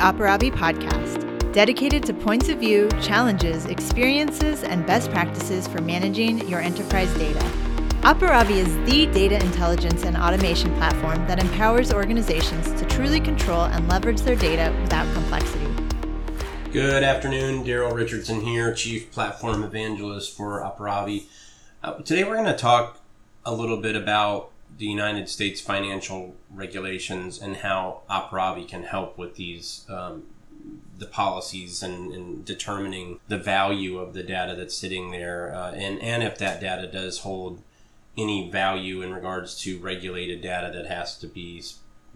Aparavi podcast, dedicated to points of view, challenges, experiences, and best practices for managing your enterprise data. Aparavi is the data intelligence and automation platform that empowers organizations to truly control and leverage their data without complexity. Good afternoon, Daryl Richardson here, Chief Platform Evangelist for Aparavi. Uh, today we're going to talk a little bit about the United States financial regulations and how Aparavi can help with these um, the policies and, and, determining the value of the data that's sitting there, uh, and and if that data does hold any value in regards to regulated data that has to be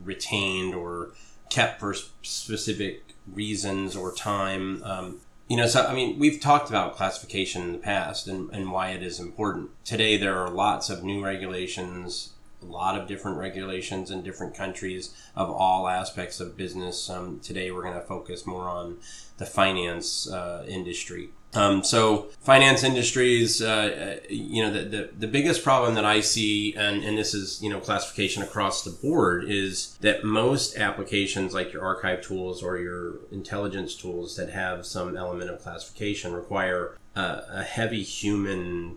retained or kept for specific reasons or time. Um, you know, so I mean, we've talked about classification in the past and, and why it is important. Today, there are lots of new regulations a lot of different regulations in different countries of all aspects of business. Um, today, we're going to focus more on the finance uh, industry. Um, so finance industries, uh, you know, the, the, the, biggest problem that I see, and, and this is, you know, classification across the board is that most applications like your archive tools or your intelligence tools that have some element of classification require uh, a heavy human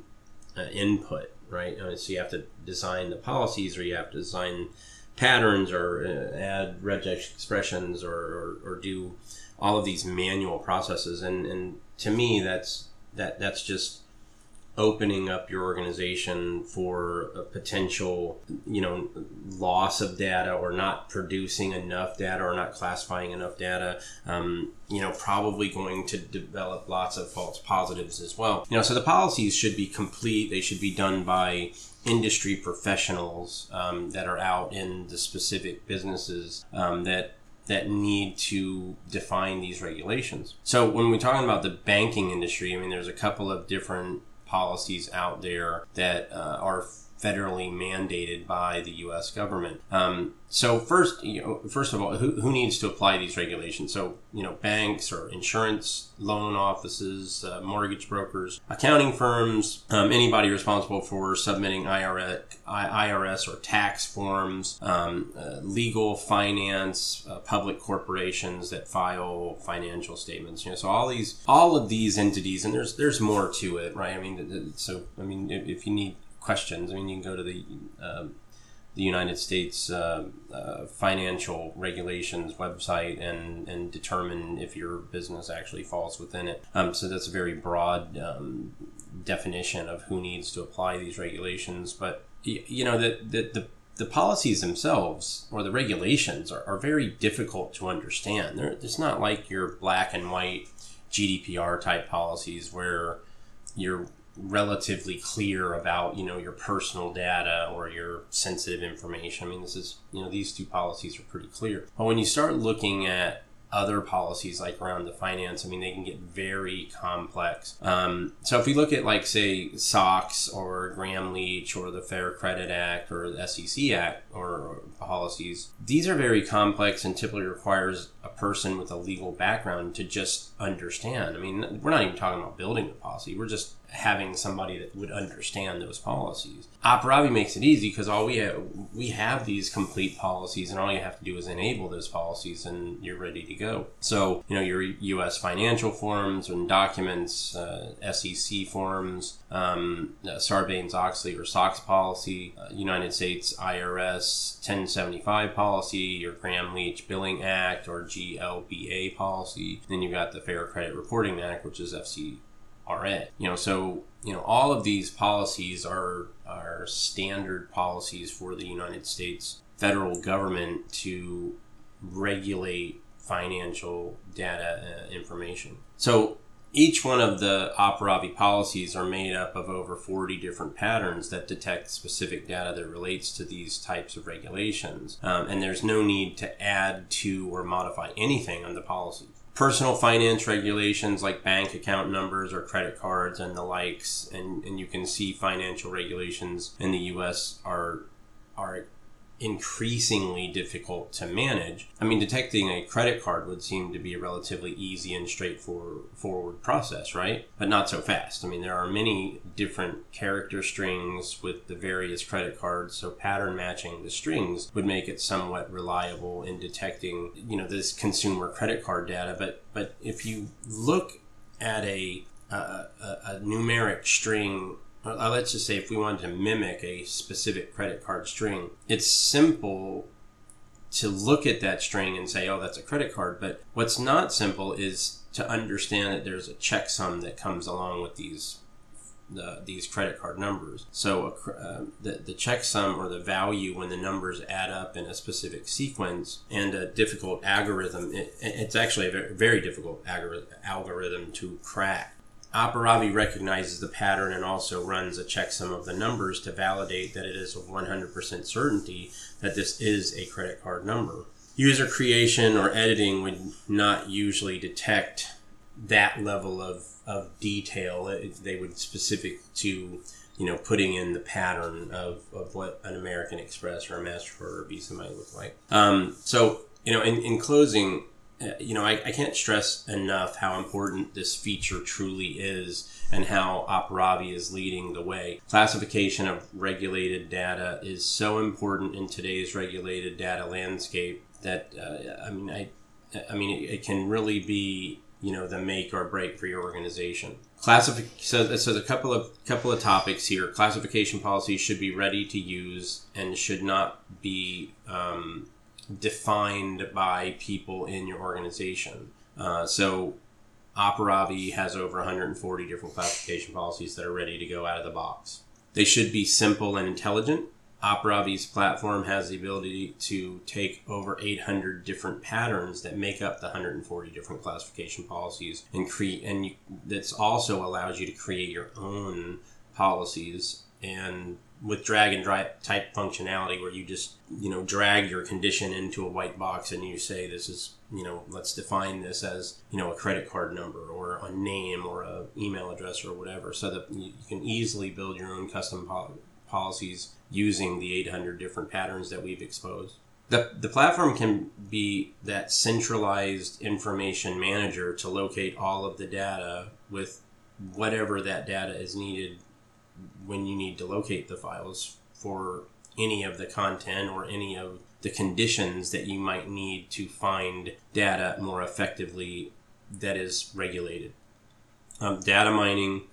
uh, input right? Uh, so you have to design the policies, or you have to design patterns, or uh, add regex expressions, or, or, or, do all of these manual processes. And, and to me, that's that that's just opening up your organization for a potential, you know, loss of data or not producing enough data or not classifying enough data, um, you know, probably going to develop lots of false positives as well. You know, so the policies should be complete. They should be done by industry professionals um, that are out in the specific businesses um, that that need to define these regulations. So when we're talking about the banking industry, I mean, there's a couple of different policies out there that uh, are federally mandated by the U.S. government. Um, so first, you know, first of all, who, who needs to apply these regulations? So you know, banks or insurance loan offices, uh, mortgage brokers, accounting firms, um, anybody responsible for submitting IRS, or tax forms, um, uh, legal, finance, uh, public corporations that file financial statements. You know, so all these, all of these entities, and there's there's more to it, right? I mean, so I mean, if you need questions, I mean, you can go to the um, the United States uh, uh, financial regulations website and, and determine if your business actually falls within it. Um, so that's a very broad um, definition of who needs to apply these regulations. But you know the, the, the the policies themselves or the regulations are, are very difficult to understand. They're, it's not like your black and white GDPR type policies where you're relatively clear about you know your personal data or your sensitive information. I mean, this is you know these two policies are pretty clear. But when you start looking at other policies like around the finance, I mean, they can get very complex. Um, so if we look at like say SOX or Gramm Leach or the Fair Credit Act or the SEC Act or policies, these are very complex and typically requires a person with a legal background to just understand. I mean, we're not even talking about building the policy. We're just having somebody that would understand those policies. Aparavi makes it easy because all we have we have these complete policies, and all you have to do is enable those policies, and you're ready to go. So you know your U.S. financial forms and documents, uh, SEC forms, um, uh, Sarbanes Oxley or SOX policy, uh, United States IRS 1075 policy, your Gramm Leach Bliley Act or GLBA policy. Then you've got the Fair Credit Reporting Act, which is FC You know, so you know all of these policies are are standard policies for the United States federal government to regulate financial data uh, information. So each one of the Aparavi policies are made up of over 40 different patterns that detect specific data that relates to these types of regulations. Um, and there's no need to add to or modify anything on the policies personal finance regulations like bank account numbers or credit cards and the likes and, and you can see financial regulations in the US are are increasingly difficult to manage. I mean, detecting a credit card would seem to be a relatively easy and straightforward process, right? But not so fast. I mean, there are many different character strings with the various credit cards, so pattern matching the strings would make it somewhat reliable in detecting, you know, this consumer credit card data. But but if you look at a a, a numeric string let's just say if we wanted to mimic a specific credit card string, it's simple to look at that string and say, oh, that's a credit card. But what's not simple is to understand that there's a checksum that comes along with these the, these credit card numbers. So uh, the, the checksum or the value when the numbers add up in a specific sequence and a difficult algorithm, it, it's actually a very difficult algorithm to crack. Aparavi recognizes the pattern and also runs a checksum of the numbers to validate that it is a 100% certainty that this is a credit card number. User creation or editing would not usually detect that level of, of detail. They would specific to you know putting in the pattern of, of what an American Express or a Mastercard or a Visa might look like. Um, so you know, in, in closing, you know, I, I can't stress enough how important this feature truly is and how Aparavi is leading the way. Classification of regulated data is so important in today's regulated data landscape that, uh, I mean, I, I mean, it, it, can really be, you know, the make or break for your organization. Classific- so, so a couple of couple of topics here. Classification policies should be ready to use and should not be um, defined by people in your organization. Uh, so Aparavi has over 140 different classification policies that are ready to go out of the box. They should be simple and intelligent. Aparavi's platform has the ability to take over 800 different patterns that make up the 140 different classification policies and create, and that's also allows you to create your own policies and with drag and drop type functionality where you just you know drag your condition into a white box and you say this is you know let's define this as you know a credit card number or a name or a email address or whatever so that you can easily build your own custom policies using the 800 different patterns that we've exposed. The, the platform can be that centralized information manager to locate all of the data with whatever that data is needed when you need to locate the files for any of the content or any of the conditions that you might need to find data more effectively that is regulated. Um, data mining,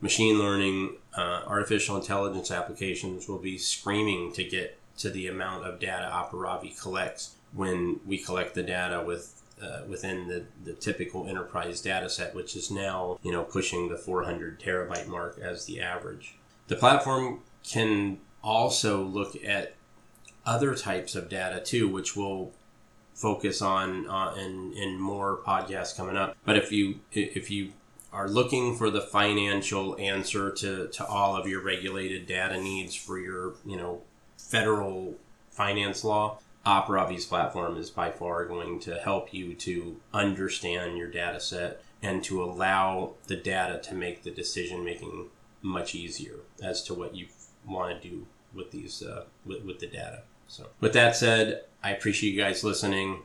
machine learning, uh, artificial intelligence applications will be screaming to get to the amount of data Aparavi collects when we collect the data with uh, within the, the typical enterprise data set, which is now you know pushing the 400 terabyte mark as the average. The platform can also look at other types of data too, which we'll focus on uh, in in more podcasts coming up. But if you if you are looking for the financial answer to, to all of your regulated data needs for your you know federal finance law, Aparavi's platform is by far going to help you to understand your data set and to allow the data to make the decision making much easier as to what you want to do with these uh, with, with the data. So, with that said, I appreciate you guys listening.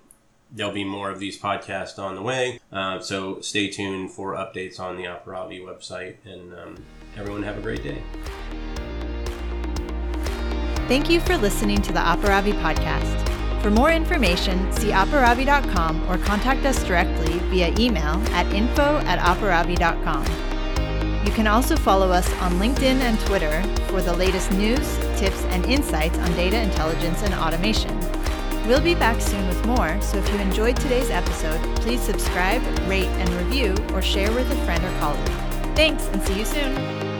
There'll be more of these podcasts on the way, uh, so stay tuned for updates on the Aparavi website. And um, everyone, have a great day. Thank you for listening to the Aparavi podcast. For more information, see aparavi.com or contact us directly via email at info at aparavi.com. You can also follow us on LinkedIn and Twitter for the latest news, tips, and insights on data intelligence and automation. We'll be back soon with more, so if you enjoyed today's episode, please subscribe, rate, and review, or share with a friend or colleague. Thanks, and see you soon!